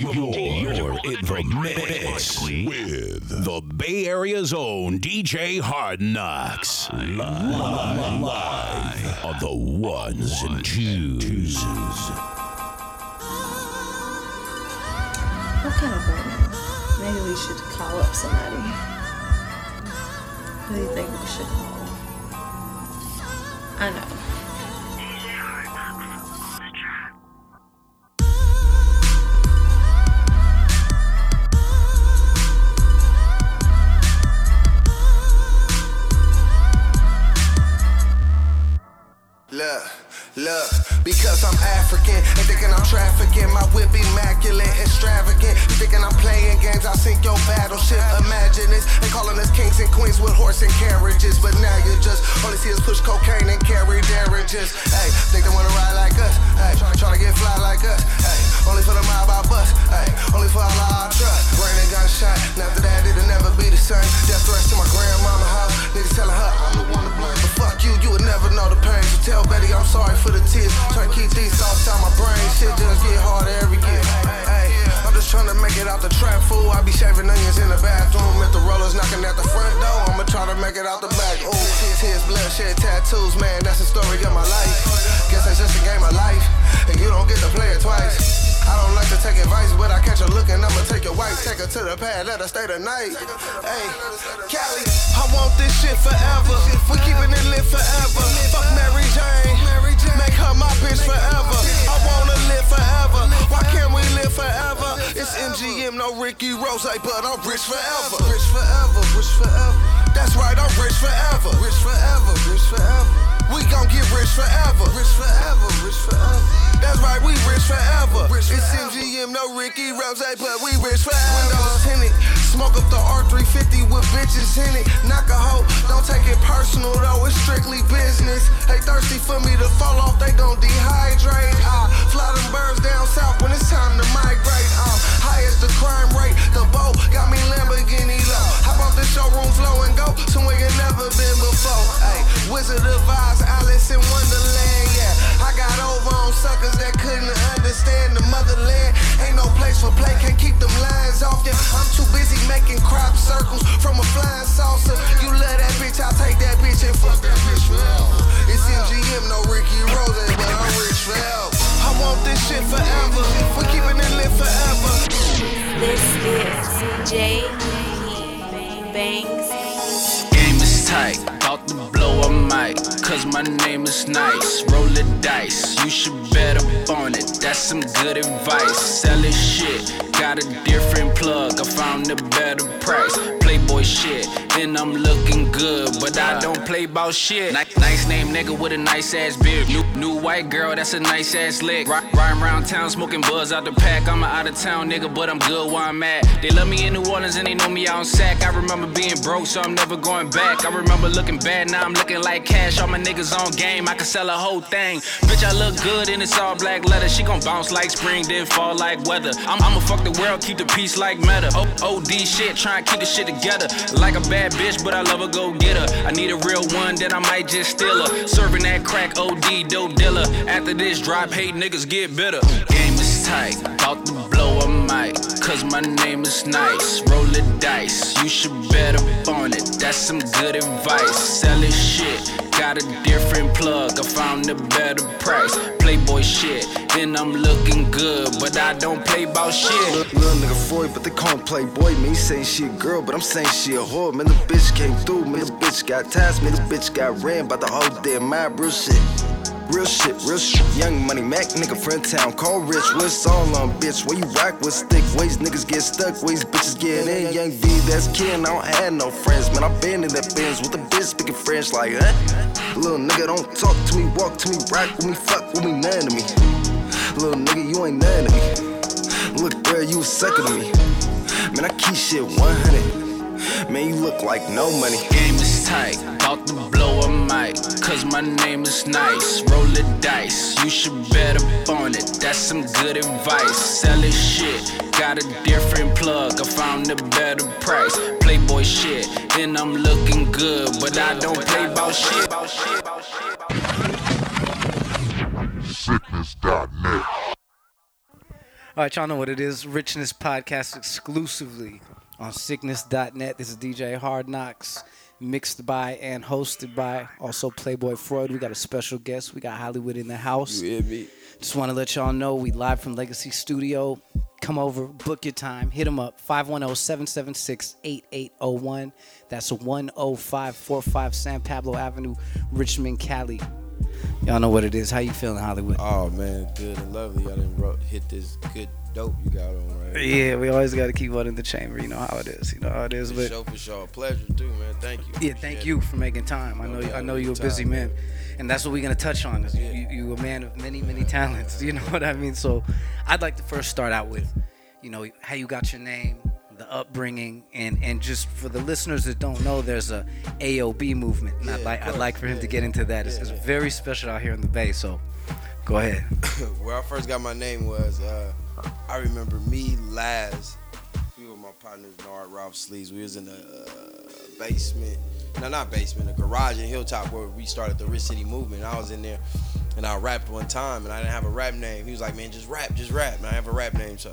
You're in the mix with the Bay Area's own DJ Hardnox. Live, live on the ones and twos. I'm kind of bored. Maybe we should call up somebody. Who do you think we should call? I know. Look, because I'm African and thinking I'm trafficking. My whip immaculate, extravagant. You thinking I'm playing games? I'll sink your battleship. Imagine this. They calling us kings and queens with horse and carriages. But now you just only see us push cocaine and carry derriages. Hey, think they wanna ride like us? Hey, try to get fly like us? Hey, only for the mob I bust. Hey, only for all our trust. Brain and gunshot. And after that, it'll never be the same. Death threats to my grandmama house. Niggas telling her I'm the one to blame. But fuck you, you would never know the pain. So tell Betty I'm sorry for the tears. Try to keep these thoughts out my brain. Shit just get harder every year. I'm just trying to make it out the trap, fool. I be shaving onions in the bathroom. If the rollers knocking at the front door, I'ma try to make it out the back. Ooh, tears, blood, shed, tattoos, man. That's the story of my life. Guess that's just a game of life, and you don't get to play it twice. I don't like to take advice, but I catch her looking, I'ma take your wife, take her to the pad, let her stay the night. Hey, Cali, I want this shit forever. We keeping it lit forever. Fuck Mary Jane, make her my bitch forever. I wanna live forever. Why can't we live forever? It's MGM, no Rick Ross, but I'm rich forever. Rich forever, rich forever. That's right, I'm rich forever. Rich forever, rich forever. We gon' get rich forever. Rich forever, rich forever. That's right, we rich forever. Rich it's MGM, no Rick Ross, but we rich forever. Windows tinted, smoke up the R350 with bitches in it. Knock a hoe, don't take it personal though, it's strictly business. They thirsty for me to fall off, they gon' dehydrate. I fly them birds down south when it's time to migrate. I'm high as the crime rate, the bow got me Lamborghini low. Hop off the showroom flow and go somewhere you never been before. Hey, Wizard of Oz, Alice in Wonderland, yeah. I got over on suckers that couldn't understand the motherland. Ain't no place for play, can't keep them lines off ya. I'm too busy making crop circles from a flying saucer. You love that bitch, I'll take that bitch and fuck that bitch forever. It's MGM, no Rick Ross, but I'm rich forever. I want this shit forever. We're keeping it lit forever. This is J. Banks. Game is tight, about to blow a mic, cause my name is nice. Roll the dice, you should bet up on it, that's some good advice. Selling shit, got a different plug, I found a better price. Playboy shit, and I'm looking good, but I don't play about shit. Ni- nice name nigga with a nice ass beard. New, new white girl, that's a nice ass lick. Ri- Riding around town, smoking buzz out the pack. I'm a out of town nigga, but I'm good where I'm at. They love me in New Orleans and they know me out in Sac. I remember being broke, so I'm never going back. I remember looking bad, now I'm looking like cash. All my niggas on game, I can sell a whole thing. Bitch, I look good and it's all black leather. She gon' bounce like spring, then fall like weather. I'm, I'ma fuck the world, keep the peace like meta. O- OD shit, try and keep the shit together. Like a bad bitch, but I love a go getter. I need a real one, then I might just steal her. Serving that crack, OD, dope dealer. After this drop, hate niggas get bitter. Game is tight, a mic. Cause my name is nice. Roll the dice, you should bet up on it. That's some good advice. Selling shit, got a different plug. I found a better price. Playboy shit, then I'm looking good, but I don't play about shit. Little, nigga Freud, but they call him Playboy. Me saying she a girl, but I'm saying she a whore. Man, the bitch came through. Man, the bitch got ties. Man, the bitch got ran by the whole damn mob. Real shit. Real shit, real shit. Young money, Mac nigga, friend town, call rich. What's all on, bitch? Where you rock with stick? Ways niggas get stuck, ways bitches get in. Young V, that's kin. I don't have no friends, man. I been in that Benz with a bitch speaking French like, huh? Little nigga, don't talk to me, walk to me, rock with me, fuck with me, none to me. Little nigga, you ain't none to me. Look, girl, you a sucker to me. Man, I keep shit 100. Man, you look like no money. Game is tight, blow a mic. Cause my name is nice. Roll the dice, you should bet up on it. That's some good advice. Selling shit, got a different plug. I found a better price. Playboy shit, then I'm looking good, but I don't play about shit. Siccness.net. All right, y'all know what it is. Richness Podcast exclusively on siccness.net. This is DJ Hardnox, mixed by and hosted by also Playboy Freud. We got a special guest. We got Hollywood in the house. You hear me? Just want to let y'all know we live from Legacy Studio. Come over, book your time, hit them up 510-776-8801. That's 10545 San Pablo Avenue, Richmond, Cali. Y'all know what it is. How you feeling, Hollywood? Oh man, good and lovely. Y'all wrote, hit this good dope you got on right. Yeah, we always got to keep one in the chamber. You know how it is. You know how it is. But sure, for sure. Pleasure too, man. Thank you. yeah, thank you for making time. I oh, know. You, I know you're a busy man, man. and that's what we're gonna touch on. Is Yeah. you, you a man of many, many talents. You know what I mean? So, I'd like to first start out with, you know, how you got your name, the upbringing, and and just for the listeners that don't know, there's a AOB movement, and I'd like I'd like for him to get into that. It's, it's yeah. very special out here in the Bay. So, go ahead. Where I first got my name was, uh, I remember me, Laz, we were my partners, Nard, Ralph Sleeves. We was in the uh, basement, no, not basement, a garage in Hilltop where we started the Rich City movement. I was in there and I rapped one time and I didn't have a rap name. He was like, man, just rap, just rap. And I have a rap name, so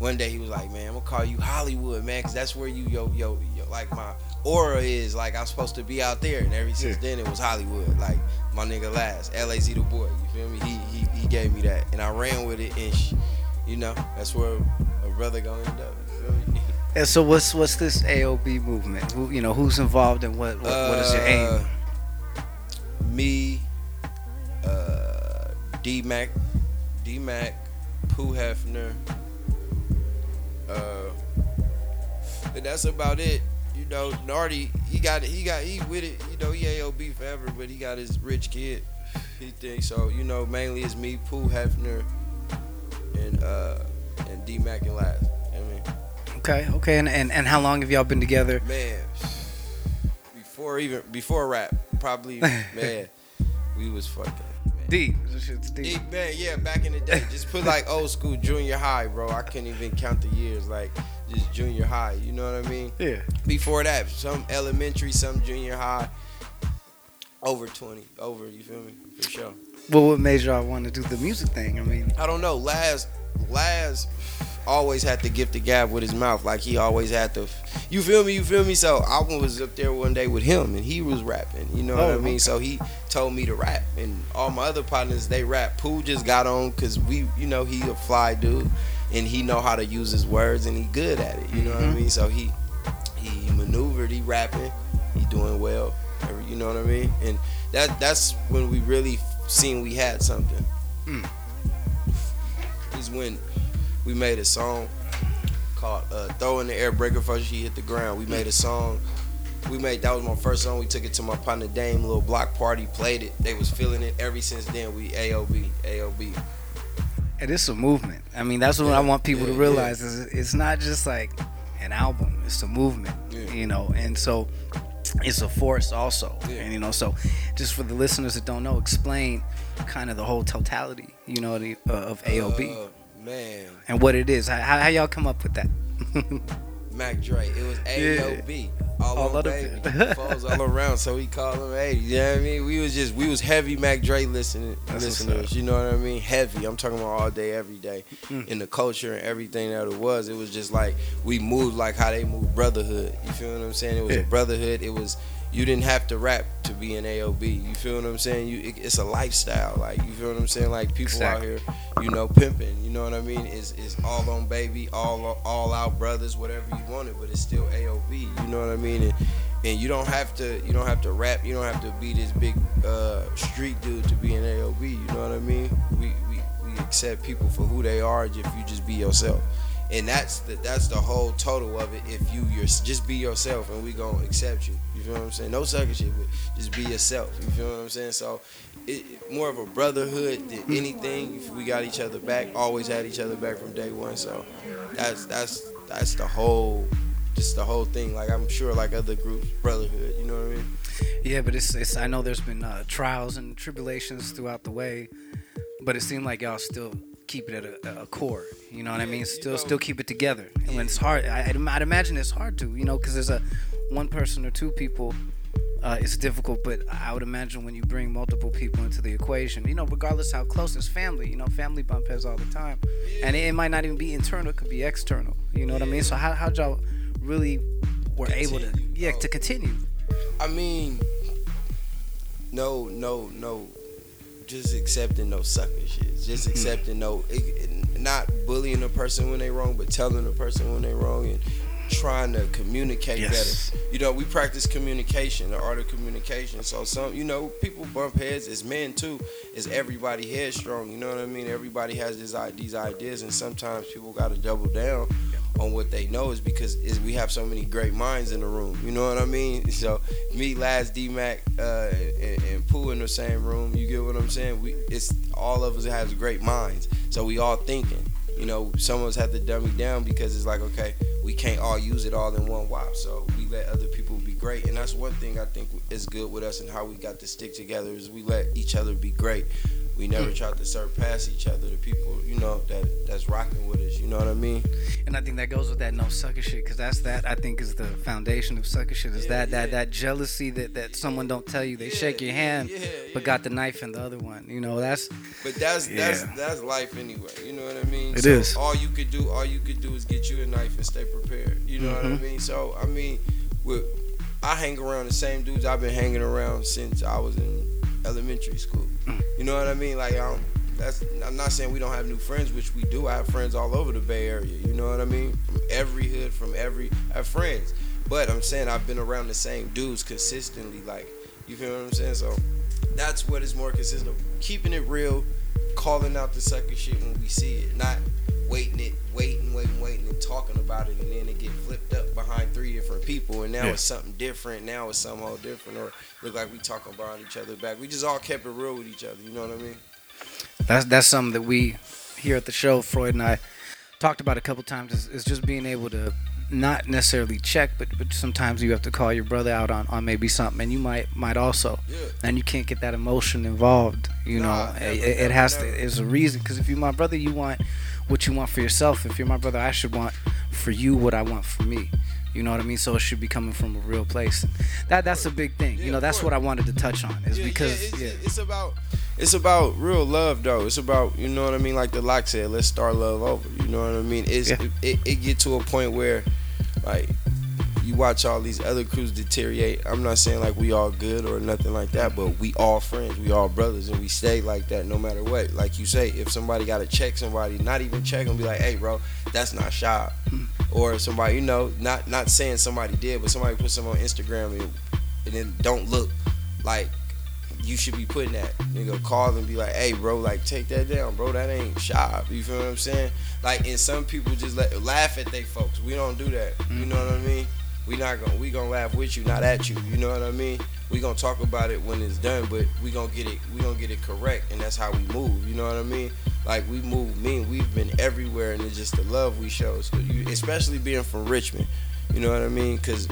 one day he was like, man, I'm gonna call you Hollywood, man, because that's where you, yo, yo, yo, like my aura is. Like I'm supposed to be out there. And ever since then, it was Hollywood. Like my nigga Laz, LAZ the boy. You feel me? He he, he gave me that, and I ran with it, and sh- you know that's where a brother gonna end up. You feel me? And so, what's what's this AOB movement? Who you know who's involved and what what, what is your aim? Uh, Me, uh, D Mac, D Mac, Pooh Hefner. Uh, and that's about it. You know, Nardi, he got it. He got he with it. You know, he AOB forever, but he got his rich kid. He thinks so. You know, mainly it's me, Pooh Hefner, and uh, and D Mac and Laz. I mean. Okay, okay, and, and and how long have y'all been together? Man, before even before rap, probably man, we was fucking. Man. D. This shit's. Deep, man, yeah, back in the day, just put like old school junior high, bro. I couldn't even count the years, like just junior high. You know what I mean? Yeah. Before that, some elementary, some junior high, over twenty, over. You feel me? For sure. Well, what made y'all want to do the music thing? I mean, I don't know. Laz, Laz always had to gift the gab with his mouth. Like he always had to. You feel me? You feel me? So I was up there one day with him, and he was rapping. You know what Oh, I mean? okay. So he told me to rap, and all my other partners they rap. Pooh just got on because we, you know, he a fly dude, and he know how to use his words, and he good at it. You know what I Mhm. mean? So he he maneuvered. He rapping. He doing well. You know what I mean? And that that's when we really seen we had something. Mm. Is when we made a song called uh, "Throw in the Air Breaker" before she hit the ground. We made a song. We made that was my first song. We took it to my partner Dame, little block party, played it. They was feeling it. Ever since then, we AOB, AOB. and it's a movement. I mean, that's what Yeah, I want people to yeah, realize is it's not just like an album; it's a movement. Yeah. You know, and so it's a force also. Yeah. And you know, so just for the listeners that don't know, explain kind of the whole totality, you know, the, uh, of AOB Uh, man, and what it is. How, how y'all come up with that? Mac Dre. It was AOB. All, All on baby. Foes all around, so we call them 80. You know what I mean? We was just we was heavy Mac Dre listening That's listeners. You know what I mean? Heavy. I'm talking about all day, every day. Mm. In the culture and everything that it was. It was just like we moved like how they moved brotherhood. You feel what I'm saying? It was Yeah. a brotherhood. It was you didn't have to rap to be an AOB. You feel what I'm saying? You it, it's a lifestyle. Like you feel what I'm saying? Like people out here, you know, pimping. You know what I mean? Is is all on baby, all all out brothers, whatever you wanted, but it's still AOB. You know what I mean? And, and you don't have to you don't have to rap. You don't have to be this big uh, street dude to be an AOB. You know what I mean? We we, we accept people for who they are if you just be yourself. And that's the that's the whole total of it. If you you're just be yourself, and we gonna accept you. You feel what I'm saying? No sucker shit, but just be yourself. You feel what I'm saying? So, it- more of a brotherhood than anything. If we got each other back, always had each other back from day one. So, that's that's that's the whole, just the whole thing. Like I'm sure, like other groups, brotherhood. You know what I mean? Yeah, but it's, it's I know there's been uh, trials and tribulations throughout the way, but it seemed like y'all still keep it at a, a core. You know what I mean? Still, still keep it together. And when it's hard, I, I'd, I'd imagine it's hard to, you know, because there's a one person or two people uh, it's difficult. But I would imagine when you bring multiple people into the equation, you know, regardless how close it's family, you know, family bump heads all the time, and it, it might not even be internal; it could be external. You know what I mean? So how how'd y'all really were able to yeah bro. to continue? I mean, no, no, no. Just accepting no sucker shit. Just Mm-hmm. accepting no, not bullying a person when they wrong, but telling a person when they wrong and trying to communicate Yes. better. You know, we practice communication, the art of communication. So some, you know, people bump heads as men too. Is everybody headstrong? You know what I mean? Everybody has this, these ideas, and sometimes people got to double down on what they know is because is we have so many great minds in the room. You know what I mean? So me, Laz, D Mac, uh, and, and Pooh in the same room. You get what I'm saying? We it's all of us has great minds. So we all thinking. You know, some of us have to dumb it down because it's like, okay, we can't all use it all in one wop. So we let other people be great, and that's one thing I think is good with us and how we got to stick together is we let each other be great. We never try to surpass each other. The people, you know, that that's rocking with us. You know what I mean? And I think that goes with that no sucker shit, because that's that I think is the foundation of sucker shit. Is Yeah, that that yeah. that jealousy that that someone don't tell you they Yeah, shake your hand, but got the knife in the other one. You know that's But that's that's that's life anyway. You know what I mean? It so is. All you could do, all you could do is get you a knife and stay prepared. You know what Mm-hmm. I mean? So I mean, with I hang around the same dudes I've been hanging around since I was in elementary school. You know what I mean? Like I'm. That's, I'm not saying we don't have new friends, which we do. I have friends all over the Bay Area. You know what I mean? From every hood, from every I have friends. But I'm saying I've been around the same dudes consistently. Like, you feel what I'm saying? So that's what is more consistent. Keeping it real, calling out the sucker shit when we see it, not waiting it, waiting, waiting, waiting, and talking about it, and then it get flipped up behind three different people, and now Yeah. it's something different. Now it's something all different, or look like we talking behind each other back. We just all kept it real with each other. You know what I mean? that's that's something that we here at the show, Freud and I talked about a couple times. Is, is just being able to not necessarily check, but but sometimes you have to call your brother out on, on maybe something, and you might might also, Yeah. and you can't get that emotion involved. You Nah, know, never, it, it never, has never. to. There's a reason because if you're my brother, you want what you want for yourself. If you're my brother, I should want for you what I want for me. You know what I mean? So it should be coming from a real place. That that's a big thing. Yeah, you know, that's what I wanted to touch on. Is Yeah, because yeah, it's, it's about it's about real love though. It's about you know what I mean. Like the lock said, let's start love over. You know what I mean? It's Yeah. it, it get to a point where like you watch all these other crews deteriorate. I'm not saying like we all good or nothing like that, but we all friends, we all brothers, and we stay like that no matter what. Like you say, if somebody got to check somebody, not even check them, be like, hey, bro, that's not shot. Hmm. Or somebody, you know, not not saying somebody did, but somebody put something on Instagram and, and then don't look like you should be putting that. Nigga call and be like, hey bro, like take that down, bro. That ain't shop. You feel what I'm saying? Like and some people just let, laugh at they folks. We don't do that. You hmm. know what I mean? We not gonna we gonna laugh with you, not at you. You know what I mean? We gonna talk about it when it's done, but we gonna get it we gonna get it correct, and that's how we move. You know what I mean? Like we move mean. We've been everywhere, and it's just the love we show. So you, especially being from Richmond. You know what I mean? Cause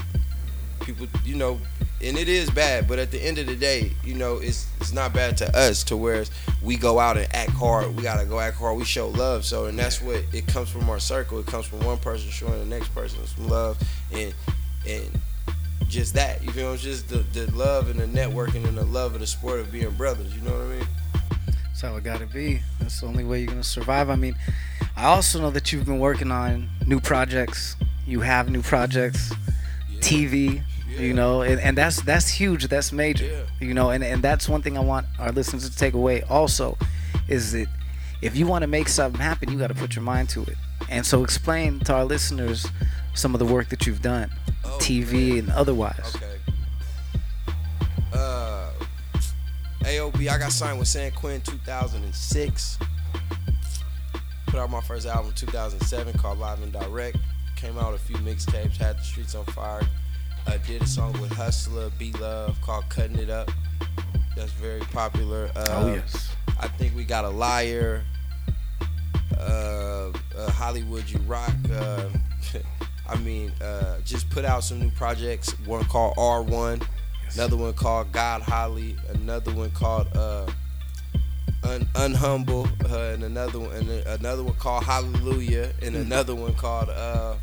people, you know, and it is bad, but at the end of the day, you know, it's it's not bad to us to where we go out and act hard. We gotta go act hard. We show love. So, and that's what it comes from our circle. It comes from one person showing the next person some love, and and just that. You feel? It's just the the love and the networking and the love of the sport of being brothers. You know what I mean? That's how it gotta be. That's the only way you're gonna survive. I mean, I also know that you've been working on new projects. You have new projects, TV. You know, and, and that's that's huge. That's major. Yeah. You know, and, and that's one thing I want our listeners to take away also, is that if you want to make something happen, you got to put your mind to it. And so, explain to our listeners some of the work that you've done, Oh, TV man. and otherwise. Okay. Uh, AOB, I got signed with San Quentin 2006. Put out my first album 2007 called Live and Direct. Came out a few mixtapes, had the streets on fire. I did a song with Hustler, B Love called Cutting It Up. That's very popular. Uh, oh yes. I think we got a liar. Uh, uh, Hollywood, you rock. Uh, I mean, uh, just put out some new projects. One called R1, another one called God Holly, another one called uh, Un- Unhumble, uh, and another one, and another one called Hallelujah, and another one called uh,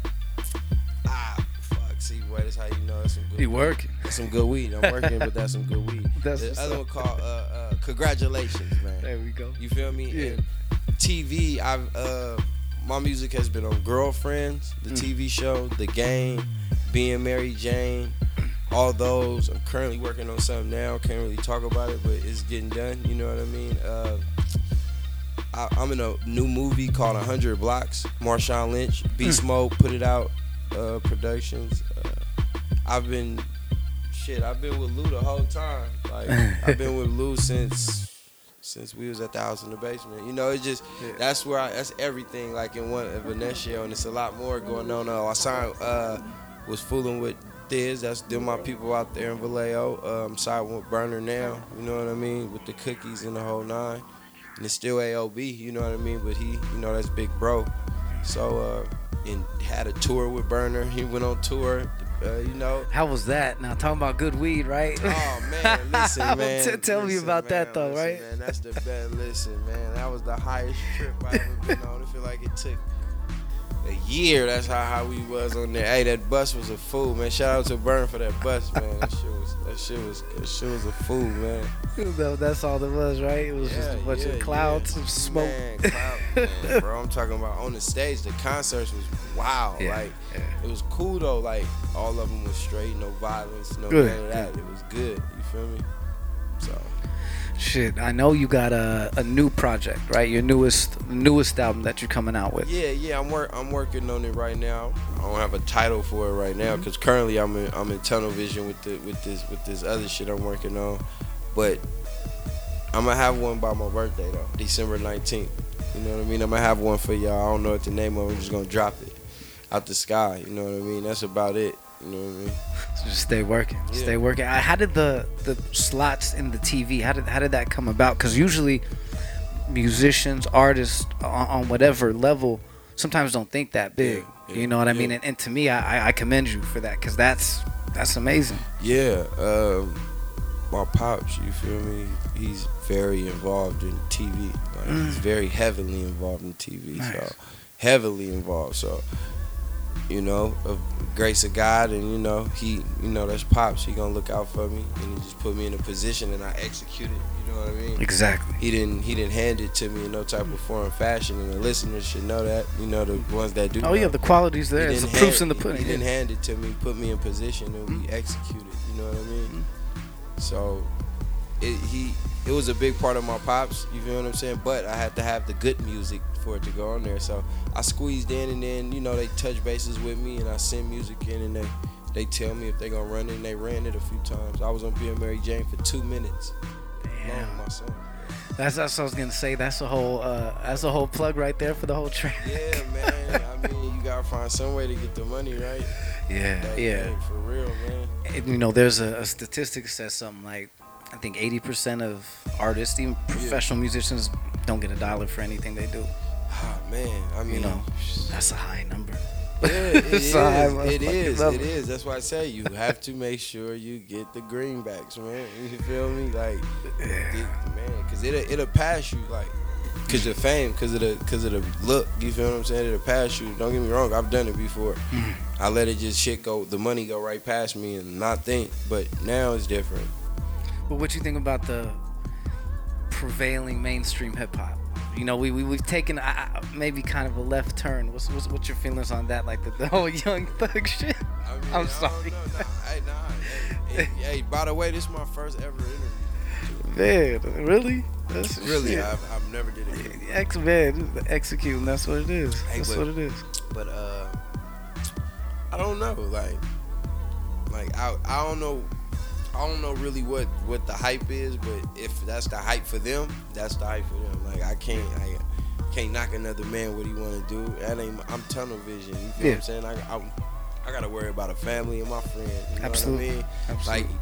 ah, fuck, See, boy, that's how you know it's some good. You working? That's some good weed. I'm working, but that's some good weed. That's the other up. one called uh, uh, "Congratulations, man." There we go. You feel me? Yeah. And TV, I've uh, my music has been on Girlfriends, the Mm. TV show, The Game, Being Mary Jane, all those. I'm currently working on something now. Can't really talk about it, but it's getting done. You know what I mean? Uh, I, I'm in a new movie called 100 Blocks. Marshawn Lynch, Beast Mm. Mode, put it out. Uh, productions. Uh, I've been shit. I've been with Lou the whole time. Like I've been with Lou since since we was at the house in the basement. You know, it's just that's where I that's everything like in one of a and it's a lot more going on. Uh, I signed uh was fooling with Thizz. That's them my people out there in Vallejo. Um, signed with Berner now. You know what I mean with the cookies and the whole nine. And it's still AOB. You know what I mean. But he, you know, that's big bro. So uh, and had a tour with Berner. He went on tour. Uh, you know. How was that? Now talking about good weed, right? Oh man, listen, man. T- tell me Listen, about that though, listen, right? Man, that's the best. Listen, man, that was the highest trip I've ever been on. I feel like it took a year. That's how high we was on there. Hey, that bus was a fool, man. Shout out to Burn for that bus, man. That shit was that shit was that shit was a fool, man. That's all it was, right? It was just a bunch yeah, of clouds yeah. of smoke. Man, cloud, man, bro. I'm talking about on the stage. The concerts was wow. Yeah, Like it was cool though. Like all of them was straight, no violence, no Good, none of that. It was good. You feel me? So. Shit, I know you got a, a new project, right? Your newest newest album that you're coming out with. Yeah, yeah, I'm work I'm working on it right now. I don't have a title for it right now mm-hmm. because currently I'm in I'm in tunnel vision with the with this with this other shit I'm working on, but I'm gonna have one by my birthday though, December 19th. You know what I mean? I'm gonna have one for y'all. I don't know what the name of. it. I'm just gonna drop it out the sky. You know what I mean? That's about it. You know what I mean? So just stay working, Yeah. stay working. Uh, How did the the slots in the TV? How did how did that come about? Because usually musicians, artists on, on whatever level sometimes don't think that big. Yeah, you know what I mean? And, and to me, I, I- commend you for that because that's that's amazing. Yeah, um, my pops, you feel me? He's very involved in TV. Like he's very heavily involved in TV. Nice. So heavily involved. So you know, of grace of God, and you know, he, you know, that's pops. He gonna look out for me, and he just put me in a position, and I executed. You know what I mean? Exactly. He didn't. He didn't hand it to me in no type of foreign fashion, and the listeners should know that. You know, the ones that do. Oh yeah, know. the qualities there. He It's the didn't proof's in the pudding. He didn't hand it to me, put me in position, and we mm-hmm. executed. You know what I mean? Mm-hmm. So, it, he it was a big part of my pops. You feel what I'm saying? But I had to have the good music for it to go on there. So I squeezed in, and then you know they touch bases with me, and I send music in, and they they tell me if they gonna run it. And they ran it a few times. I was on being Mary Jane for two minutes. Alone, my son. That's that's what I was gonna say. That's a whole uh, that's a whole plug right there for the whole track. Yeah, man. I mean, you gotta find some way to get the money, right? Yeah, That yeah. thing, for real, man. And, you know, there's a, a statistic that says something like, I think 80% of artists, even professional musicians, don't get a dollar for anything they do. Ah, man. I mean, You know, that's a high number. Yeah, it is. It is. number. It is. That's why I say you have to make sure you get the greenbacks, man. You feel me? Like, get- man, because it'll it'll pass you like. Cause the fame, cause of the, cause of the look, you feel what I'm saying? It'll pass you. Don't get me wrong, I've done it before. Mm. I let it just shit go, the money go right past me and not think. But now it's different. But what you think about the prevailing mainstream hip hop? You know, we, we we've taken uh, maybe kind of a left turn. What's what's, what's your feelings on that? Like the, the whole young thug shit. I mean, I'm sorry. Nah, hey, nah, hey, hey, hey, by the way, this is my first ever interview. Man, really? That's Really. I've, I've never did it. X man, executing. That's what it is. Hey, That's but- what it is. But uh, I don't know. Like, like I, I don't know. I don't know really what what the hype is, but if that's the hype for them, that's the hype for them. Like I can't, I can't knock another man what he want to do. That ain't. I'm tunnel vision. You feel Yeah. what I'm saying? I, I, I gotta worry about a family and my friends. You know Absolutely. what I mean? Absolutely. Like.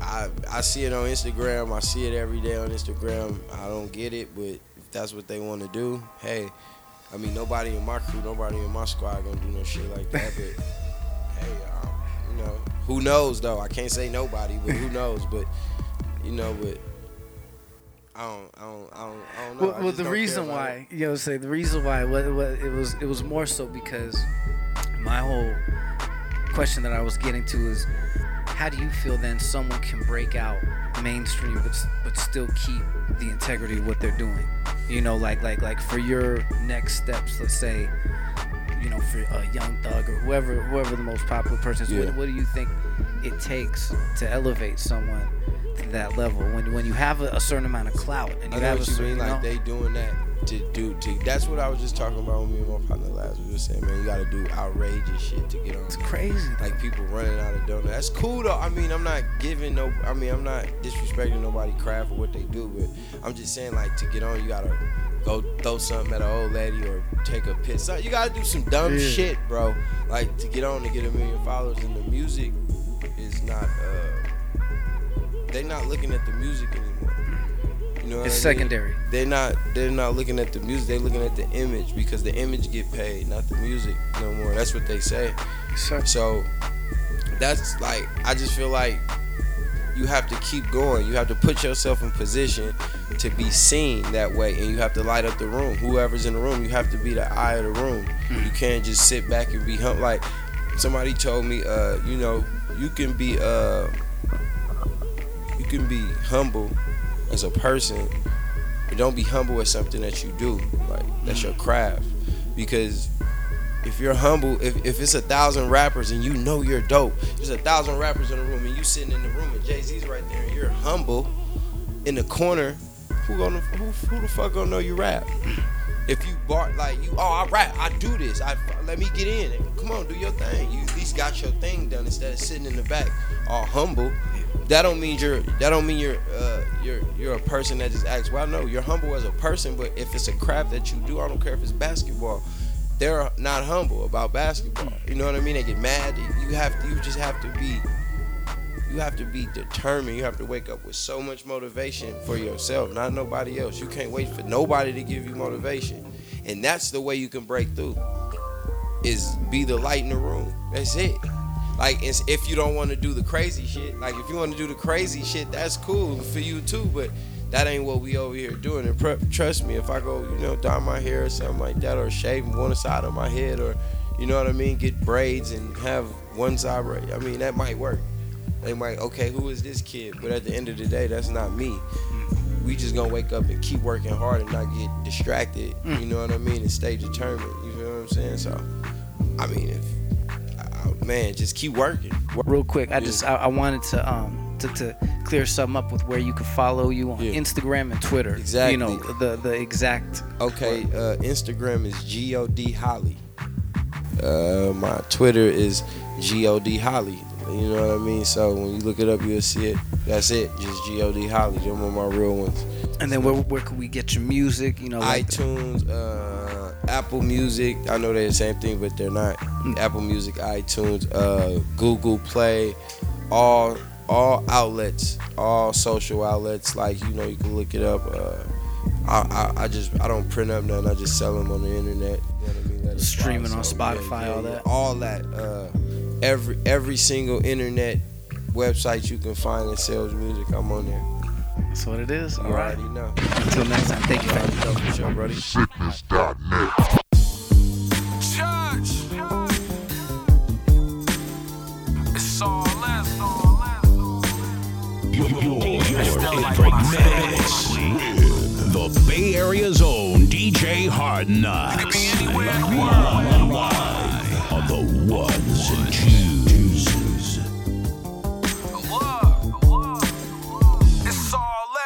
I, I see it on Instagram. I see it every day on Instagram. I don't get it, but if that's what they want to do, hey, I mean, nobody in my crew, nobody in my squad gonna do no shit like that. But hey, um, you know, who knows though? I can't say nobody, but who knows? But you know, but I don't, I don't, I don't, I don't know. Well, well the reason why, you know, say the reason why, what, what it was, it was more so because my whole question that I was getting to is, how do you feel then someone can break out mainstream but but still keep the integrity of what they're doing? You know, like like like for your next steps, let's say, you know, for a young thug or whoever whoever the most popular person is. Yeah. What, what do you think it takes to elevate someone to that level when when you have a, a certain amount of clout and you I know have a what you certain mean. Like know? they doing that to do to. That's what I was just talking about with me and my partner last. We were saying, man, you got to do outrageous shit to get on. It's crazy. Like people running out of donuts. That's cool though. I mean, I'm not giving no. I mean, I'm not disrespecting nobody craft or what they do, but I'm just saying like to get on, you gotta go throw something at an old lady or take a piss. You gotta do some dumb Yeah. shit, bro. Like to get on to get a million followers, and the music is not. uh They not looking at the music anymore. You know what It's I mean? secondary. They're not. They're not looking at the music. They're looking at the image because the image get paid, not the music no more. That's what they say. So that's like I just feel like you have to keep going. You have to put yourself in position to be seen that way, and you have to light up the room. Whoever's in the room, you have to be the eye of the room. You can't just sit back and be hum. Like somebody told me, uh, you know, you can be uh, you can be humble as a person, but don't be humble at something that you do. Like that's your craft, because if you're humble, if, if it's a thousand rappers and you know you're dope, there's a thousand rappers in the room and you sitting in the room and Jay Z's right there and you're humble in the corner, who gonna who, who the fuck gonna know you rap? If you bark like you, oh I rap, I do this, I let me get in. Come on, do your thing. You at least got your thing done instead of sitting in the back all humble. That don't mean you're that don't mean you're uh, you're you're a person that just acts well. No, you're humble as a person, but if it's a craft that you do, I don't care if it's basketball they're not humble about basketball. You know what I mean? They get mad. You have to, you just have to be you have to be determined. You have to wake up with so much motivation for yourself, not nobody else. You can't wait for nobody to give you motivation. And that's the way you can break through. Is be the light in the room. That's it. Like if you don't want to do the crazy shit, like if you want to do the crazy shit, that's cool for you too. But that ain't what we over here doing. And pr- trust me, if I go, you know, dye my hair or something like that, or shave one side of my head, or you know what I mean, get braids and have one side braid. I mean, that might work. They might, okay, who is this kid? But at the end of the day, that's not me. We just gonna wake up and keep working hard and not get distracted. You know what I mean, and stay determined. You feel what I'm saying? So, I mean, if man, just keep working. Real quick, I just I, I wanted to um to, to clear something up with where you can follow you on Instagram and Twitter. Exactly. You know the the exact. Okay, uh, Instagram is God Holly. Uh, my Twitter is God Holly. You know what I mean? So when you look it up, you'll see it. That's it. Just God Holly. Them are my real ones. And then where where can we get your music? You know, like iTunes, uh, Apple Music. I know they're the same thing, but they're not. Apple Music, iTunes, uh, Google Play, all all outlets, all social outlets. Like you know, you can look it up. Uh, I, I I just I don't print up nothing. I just sell them on the internet. You know what I mean? Let Streaming fly. on So, Spotify, all that? all that. Uh, every every single internet website you can find that sells music, I'm on there. That's what it is. You All right. already know. Until next time, thank you. You already know for. Siccness.net. the mix with the Bay Area's own DJ Hardnox. On the ones and twos.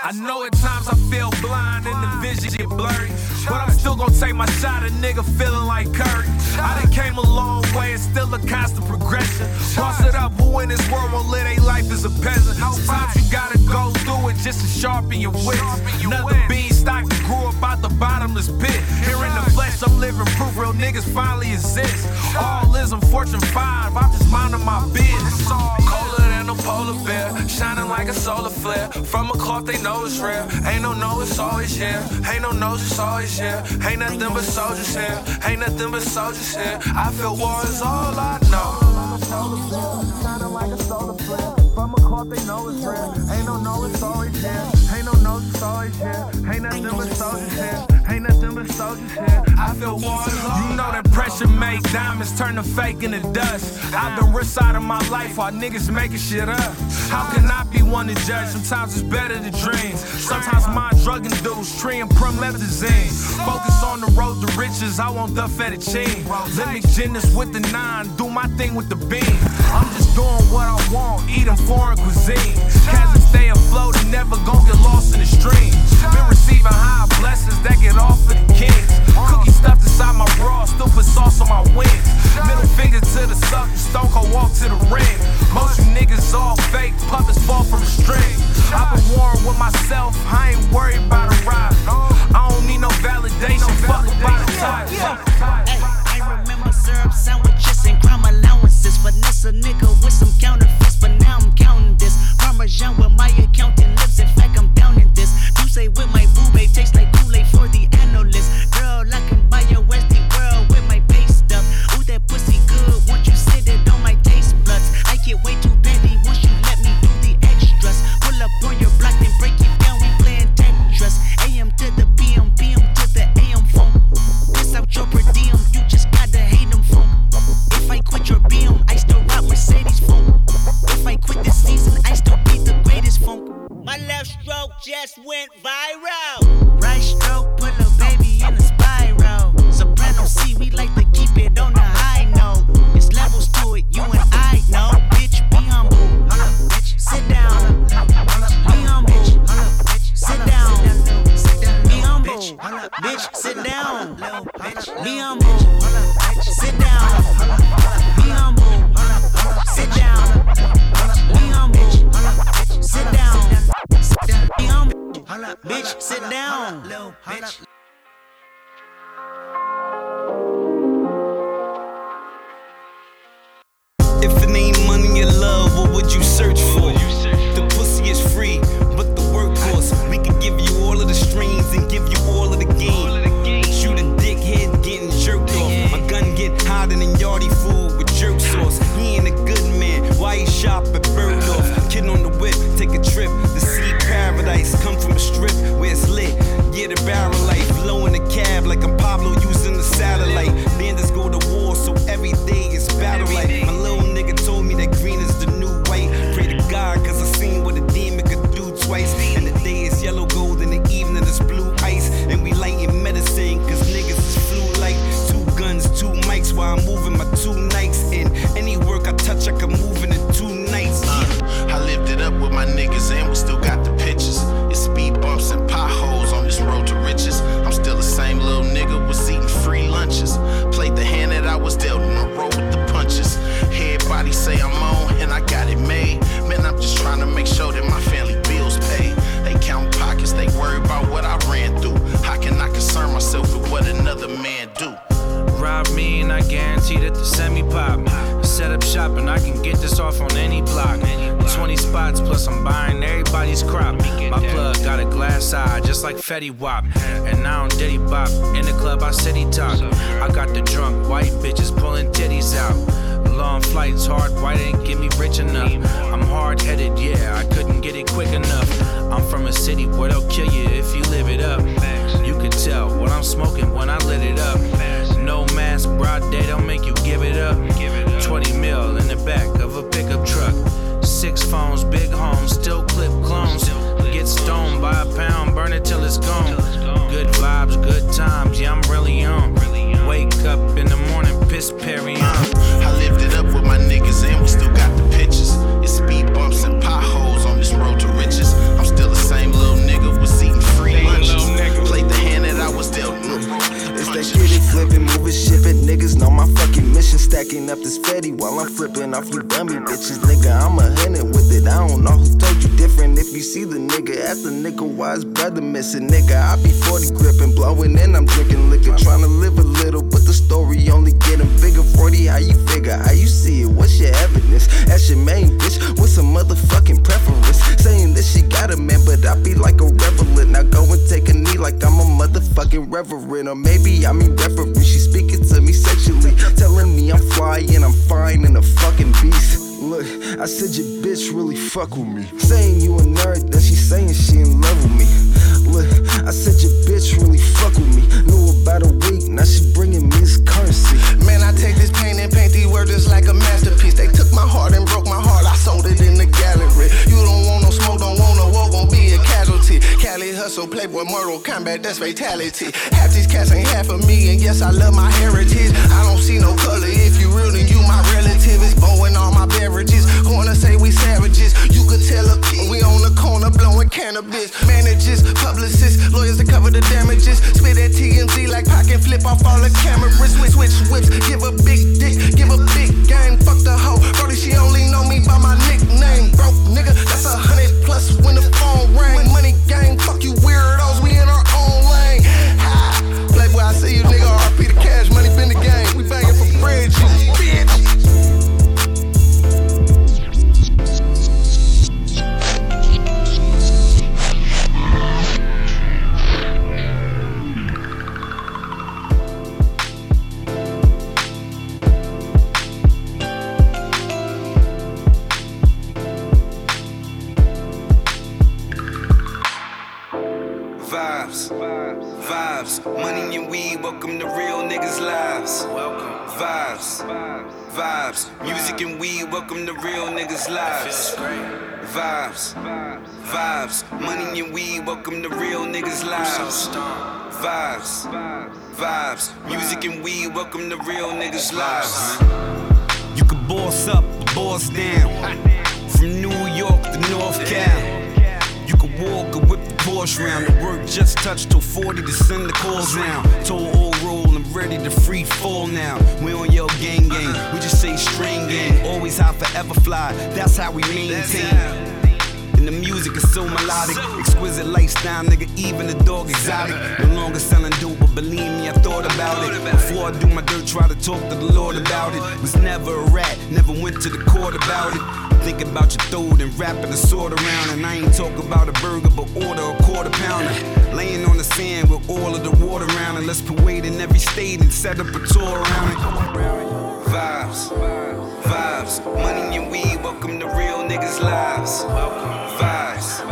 I know at times I feel blind and the vision get blurry. But I'm still gonna take my shot, a nigga feeling like Curry. I done came a long way, it's still a constant progression. Boss it up, who in this world won't live their life as a peasant? Sometimes you gotta go through it just to sharpen your wits. Another beanstalk that grew up out the bottomless pit. Here in the flesh, I'm living proof real niggas finally exist. All is I'm Fortune 5, I'm just minding my business. Colder than a polar bear, shining like a solar flare. From a cloth, they know it's real. Ain't no no, it's always here. Ain't no nose, it's always here. Ain't nothing but soldiers here. Ain't nothing but soldiers here. I feel war is all I know. Shining like a solar flare. From a cloth, they know it's real. Ain't no no, it's always here. Ain't no nose, it's always here. Ain't nothing but soldiers here. Ain't nothing but soldiers here. I You know that pressure make diamonds turn to fake into dust. I've been risk out of my life while niggas making shit up. How can I be one to judge? Sometimes it's better to dream. Sometimes my drug induced, tree and promethazine. Focus on the road to riches, I want the fettuccine. Limit gymnast with the nine, do my thing with the beam. I'm just doing what I want, eating foreign cuisine. Cats stay afloat and never gon' get lost in the stream. Been receiving high blessings that get off of the kings. Cookie stuffed inside my bra, still put sauce on my wings. Middle finger to the sucker, stone cold walk to the ring. Most you niggas all fake, puppets fall from a string. I've been warring with myself, I ain't worried about a ride. I don't need no validation, fuck about a title. Syrup sandwiches and allowances. Nigga with some but now I'm counting this. Parmesan with my accountant. In fact, I'm this. You say with my boo just like Fetty Wap. And now I'm Diddy Bop. In the club I he talk. I got the drunk white bitches pulling titties out. Long flights, hard white ain't get me rich enough. I'm hard headed, yeah, I couldn't get it quick enough. I'm from a city where they'll kill you if you live it up. You can tell what I'm smoking when I lit it up. No mask, broad day, don't make you give it up. 20 mil in the back of a pickup truck. Six phones, big homes, still clip. Get stoned by a pound, burn it till it's gone. Good vibes, good times, yeah, I'm really on. Wake up in the morning, piss Perry on. I lived it up with my niggas and we still got the pictures. It's speed bumps and potholes on this road to riches. I'm still the same little nigga was eating free lunches. Played the hand that I was dealt in a row with It's that punches. get it flipping, moving, shipping. Niggas know my fucking mission. Stacking up this fatty while I'm flipping off you dummy bitches. Nigga, I'm a hundred with it. I don't know who told you different. If you see the nigga, ask the nigga why his brother missing. Nigga, I be 40 gripping, blowing, and I'm drinking liquor. Trying to live a little, but the story only getting bigger. 40, how you figure? How you see it? What's your evidence? That's your main bitch. What's a motherfucking preference? Saying that she got a man, but I be like a reveler. Now go and take a knee like I'm a motherfucking reverend. Or maybe I'm irreverent me, speaking to me sexually, telling me I'm flying, I'm fine and a fucking beast. Look, I said your bitch really fuck with me. Saying you a nerd, then she's saying she in love with me. Look, I said your bitch really fuck with me. Knew about a week, now she bringing me this currency. Man, I take this pain and paint these words just like a masterpiece. They took my heart and broke my heart, I sold it in the gallery. You don't want no smoke, don't want no won't be a casualty. Cali hustle, playboy, mortal combat, that's fatality. Half these cats ain't half of me, and yes, I love my heritage. I don't see no color. If you real, then you my relative. It's blowing all my beverages. Wanna say we savages, you could tell a we on the corner blowing cannabis. Managers, publicists, lawyers to cover the damages. Spit at TMZ like pocket flip off all the cameras. Switch, switch whips, give a big dick, give a big game. Fuck the hoe, Brody, she only know me by my nickname. Broke nigga, that's a hundred plus when the phone ring. Money gang, fuck you weirdos, we in our Welcome to real niggas' lives. Vibes, vibes, music and weed. Welcome to real niggas' lives. You can boss up or boss down. From New York to North Cal. You can walk or whip the Porsche round. The work just touched till 40 to send the calls round. Told old roll, I'm ready to free fall now. We on your gang gang, we just say string gang. Always high, forever fly, that's how we maintain. And the music is so melodic, exquisite lifestyle, nigga. Even the dog exotic. No longer selling dope, but believe me, I thought about it. Before I do my dirt, try to talk to the Lord about it. Was never a rat, never went to the court about it. Think about your throat and wrapping the sword around. And I ain't talk about a burger, but order a quarter pounder. Laying on the sand with all of the water around it. Let's parade in every state and set up a tour around it. Vibes, vibes, money and weed. Welcome to real niggas' lives. Vibes,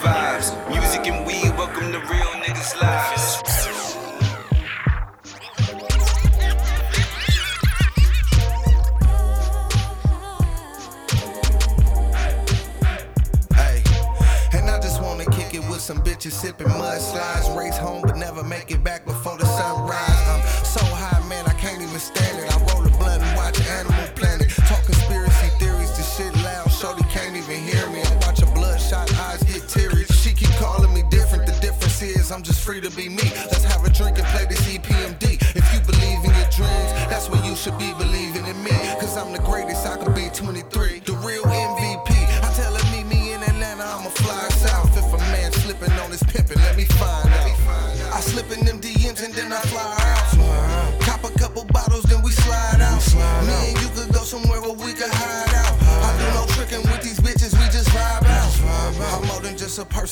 vibes, music and weed. Welcome to real niggas' lives. Bitches sipping mudslides. Race home, but never make it back before the sunrise. I'm so high, man, I can't even stand it. I roll a blunt and watch Animal Planet. Talk conspiracy theories, the shit loud. Shorty can't even hear me. I watch her bloodshot eyes get teary. She keep calling me different. The difference is I'm just free to be me.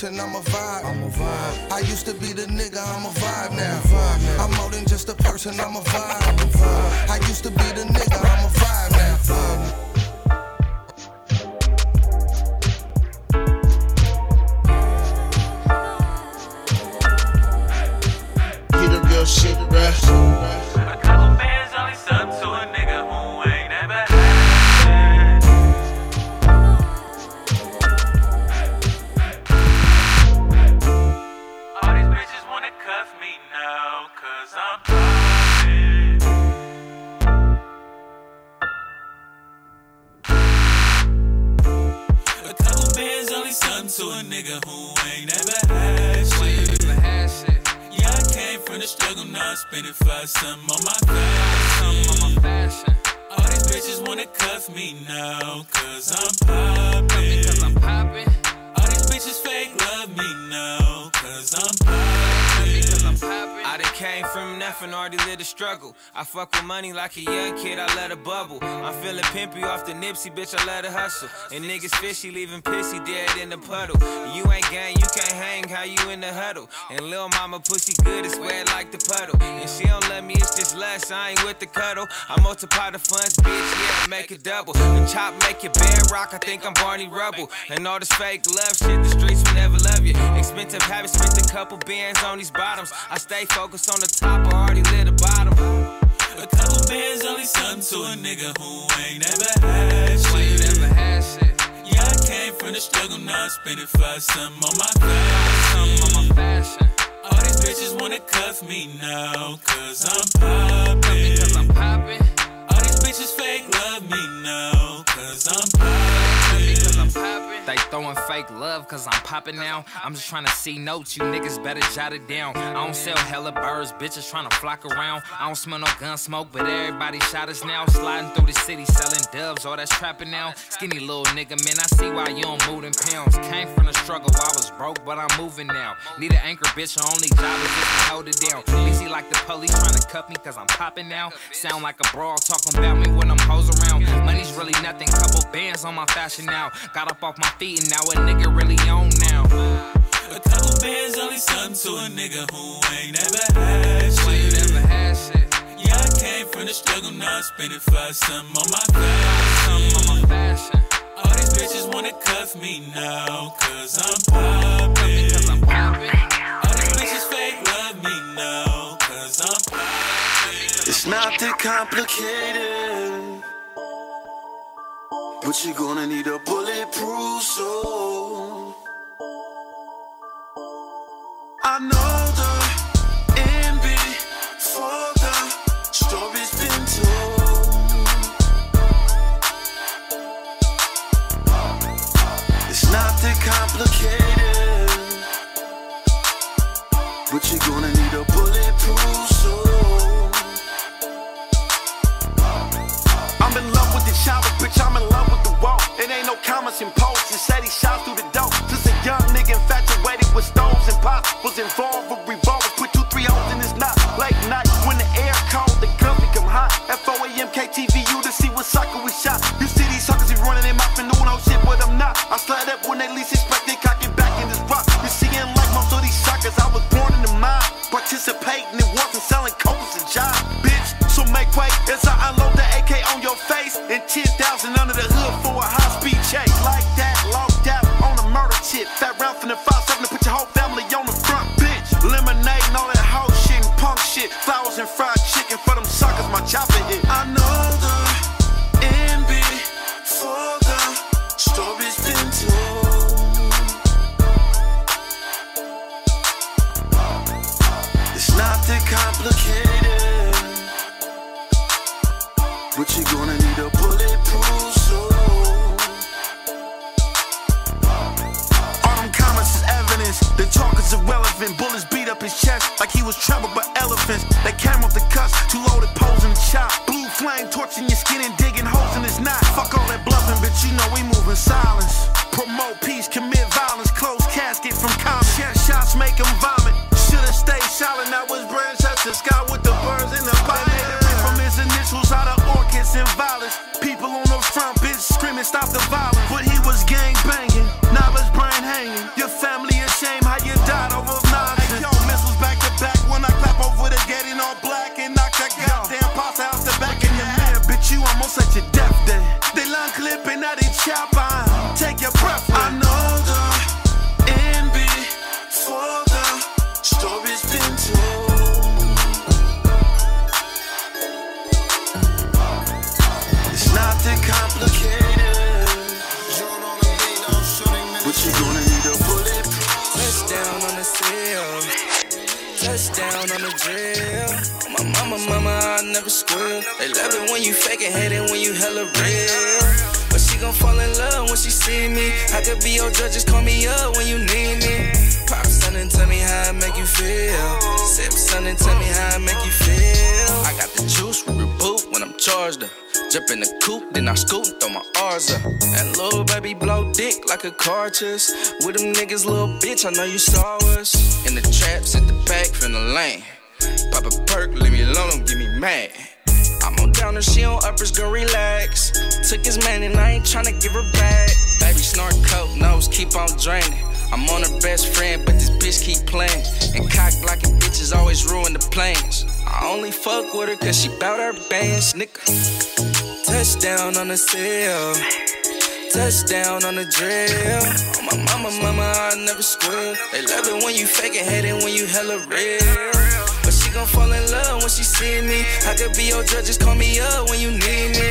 A person, I'm a vibe. I'm a vibe. I used to be the nigga, I'm a vibe now. I'm more than just a person, I'm a vibe. I used to be the nigga, I'm a vibe the nipsy, bitch, I let her hustle. And niggas fishy, leaving pissy dead in the puddle. You ain't gang, you can't hang, how you in the huddle? And lil' mama pussy good, it's wet like the puddle. And she don't love me, it's just less, I ain't with the cuddle. I multiply the funds, bitch, yeah, make it double. The chop make it bedrock, I think I'm Barney Rubble. And all this fake love shit, the streets will never love you. Expensive habits, spent a couple bands on these bottoms. I stay focused on the top, I already lit. A bands only something to a nigga who ain't never had shit. Never had shit. Yeah, I came from the struggle, now I'm spending five something on my fashion. on my fashion. All these bitches wanna cuff me now, cause I'm poppin'. Cause I'm poppin'. All these bitches fake love me now, cause I'm poppin'. They throwing fake love cause I'm popping now. I'm just trying to see notes, you niggas better jot it down. I don't sell hella birds, bitches trying to flock around. I don't smell no gun smoke, but everybody shot us now. Sliding through the city selling doves, all that's trapping now. Skinny little nigga, man, I see why you don't move in pounds. Came from the struggle, I was broke, but I'm moving now. Need an anchor, bitch, her only job is just to hold it down. Busy like the police trying to cuff me cause I'm popping now. Sound like a brawl talking about me when I'm hoes around. Money's really nothing, couple bands on my fashion now. Got up off my feet and now a nigga really on now. A couple bands only something to a nigga who ain't never had shit. Never had shit. Yeah, I came from the struggle, now I spend it for some on my fashion. on my fashion. All these bitches wanna cuff me now, cause I'm poppin'. Cause I'm poppin'. All these bitches fake love me now, cause I'm poppin'. It's not that complicated. But you're gonna need a bulletproof soul. I know the end before the story's been told. It's not that complicated. But you're gonna need a bulletproof soul. I'm in love with the chopper, bitch. I'm in love. It and imposed. Just said he shot through the door. Just a young nigga infatuated with stoves and pots. Complicated. But you're gonna need a bulletproof soul. All them comments is evidence. The talk is irrelevant. Bullets beat up his chest like he was trampled by elephants. They came off the cuffs, two loaded poles in the chop. Blue flame torching your skin and stop the violence. Hella real. But she gon' fall in love when she see me. I could be your judge, just call me up when you need me. Pop and tell me how I make you feel. Sip and tell me how I make you feel. I got the juice, we reboot when I'm charged up. Jump in the coupe, then I scoot and throw my R's up. And little baby blow dick like a cartridge. With them niggas, little bitch, I know you saw us. In the trap, sit the back from the lane. Pop a perk, leave me alone, don't get me mad. And she on uppers, go relax. Took his man and I ain't tryna give her back. Baby snort coke, nose keep on draining. I'm on her best friend, but this bitch keep playing. And cock blocking bitches always ruin the plans. I only fuck with her cause she bout her bands, nigga. Touchdown on the seal. Touchdown on the drill. Oh, my mama, mama, I never squeal. They love it when you fake it, hate it when you hella real. Gon' fall in love when she see me. I could be your judge, just call me up when you need me.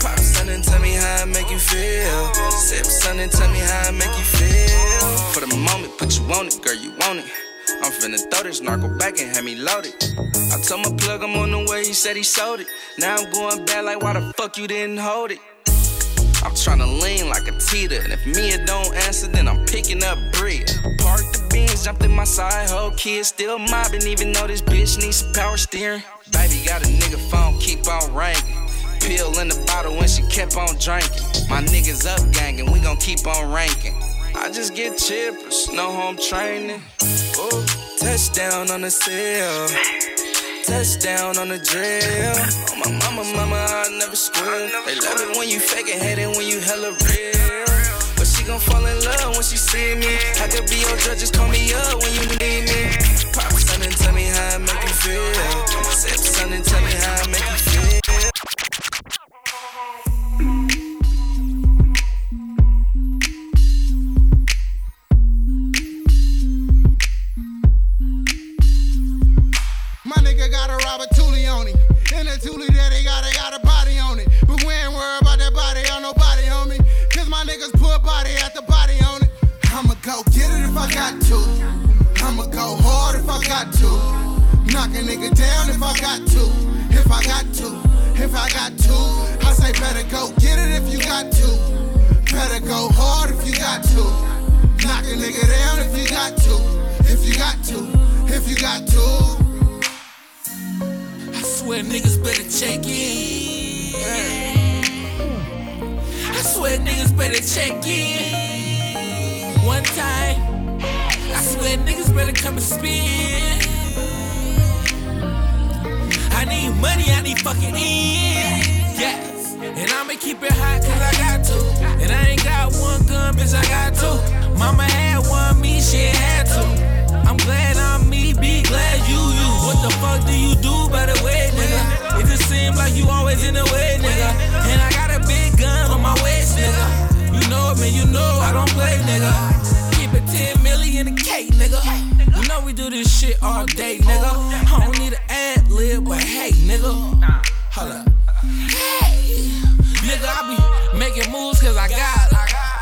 Pop and tell me how I make you feel. Sip and tell me how I make you feel. For the moment, put you on it, girl, you want it. I'm finna throw this narco back and have me loaded. I told my plug I'm on the way, he said he sold it. Now I'm going bad, like why the fuck you didn't hold it? I'm tryna lean like a teeter, and if Mia don't answer, then I'm picking up Bria. Parked the beans, jumped in my side, whole kid still mobbing, even though this bitch needs some power steering. Baby got a nigga phone, keep on ringing. Pill in the bottle when she kept on drinking. My niggas up gangin', we gon' keep on ranking. I just get chippers, no home training. Ooh, touchdown on the cell. Touchdown on the drill. Oh, my mama, mama, I never squeal. They love it when you fake it, hate it when you hella real. But she gon' fall in love when she see me. I could be your judge, just call me up when you need me. Pop son and tell me how it make you feel. Sip son and tell me how And that they got, they got a body on it. But we ain't worried about that body on nobody, homie. Cause my niggas put body at the body on it. I'ma go get it if I got to. I'ma go hard if I got to. Knock a nigga down if I got to. If I got to. If I got to. I say better go get it if you got to. Better go hard if you got to. Knock a nigga down if you got to. If you got to. If you got to. Swear niggas better check in. I swear niggas better check in. One time, I swear niggas better come and spin. I need money, I need fucking in. Yes. And I'ma keep it hot cause I got to. And I ain't got one gun, bitch, I got two. Mama had one, me, she had two. I'm glad I'm me, be glad you you. What the fuck do you do by the way, nigga? It just seems like you always in the way, nigga. And I got a big gun on my waist, nigga. You know it, man, you know I don't play, nigga. Keep it 10 million a K, nigga. You know we do this shit all day, nigga. I don't need an ad lib, but hey, nigga. Hold up. Hey, nigga, I be making moves cause I got.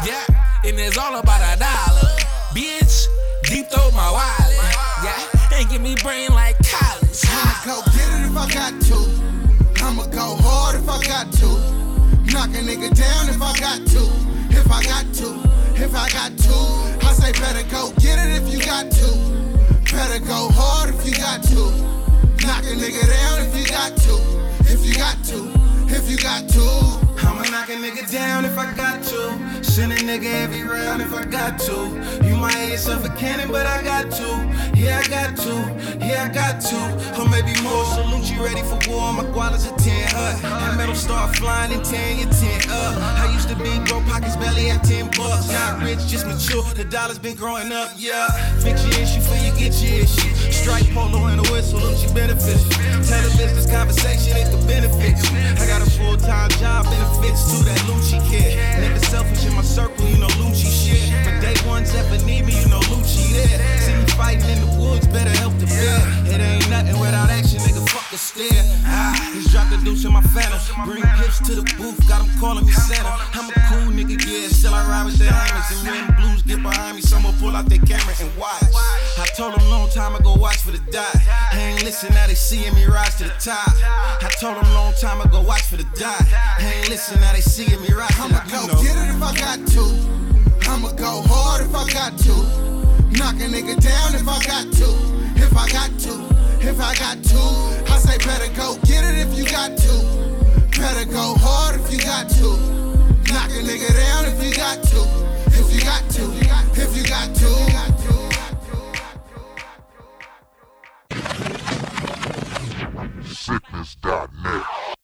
Yeah, and it's all about a dollar. Bitch, throw my wallet. Yeah, and give me brain like college. I'ma go get it if I got to. I'ma go hard if I got to. Knock a nigga down if I got to. If I got to. If I got to. I say better go get it if you got to. Better go hard if you got to. Knock a nigga down if you got to. If you got to. If you got to. I'ma knock a nigga down if I got to. Send a nigga every round if I got to. You might hate yourself a cannon, but I got to. Yeah, I got to. Yeah, I got to. Or maybe more. Salute you ready for war. My guala's a 10 hut. That metal start flying and 10 your 10 up. I used to be broke, pockets barely at 10 bucks. Not rich, just mature. The dollar's been growing up, yeah. Fix your issue before you get your issue. Strike polo and a whistle, look you benefits. Tell a business conversation, it could benefit you. I got a full time job, benefits to that Lucci kid. Nigga selfish in my circle, you know Lucci shit. But day ones ever need me, you know Lucci there. See me fighting in the woods, better help the bear. It ain't nothing without action, nigga, the stare. Ah, just dropped the deuce in my phantom. Bring gifts to the booth, got 'em calling me Santa. I'm a cool nigga, yeah, still I ride with the hammers. And when blues get behind me, someone pull out their camera and watch. I told them long time ago, watch for the die. I ain't listen, now they seeing me rise to the top. I told them long time ago, watch for the die. I ain't listen, now they seeing me rise to the I'ma go get it if I got to. I'ma go hard if I got to. Knock a nigga down if I got to. If I got to. If I got to. I say better go get it if you got to. Better go hard if you got to. Knock a nigga down if you got to. If you got to. If you got to. Siccness.net.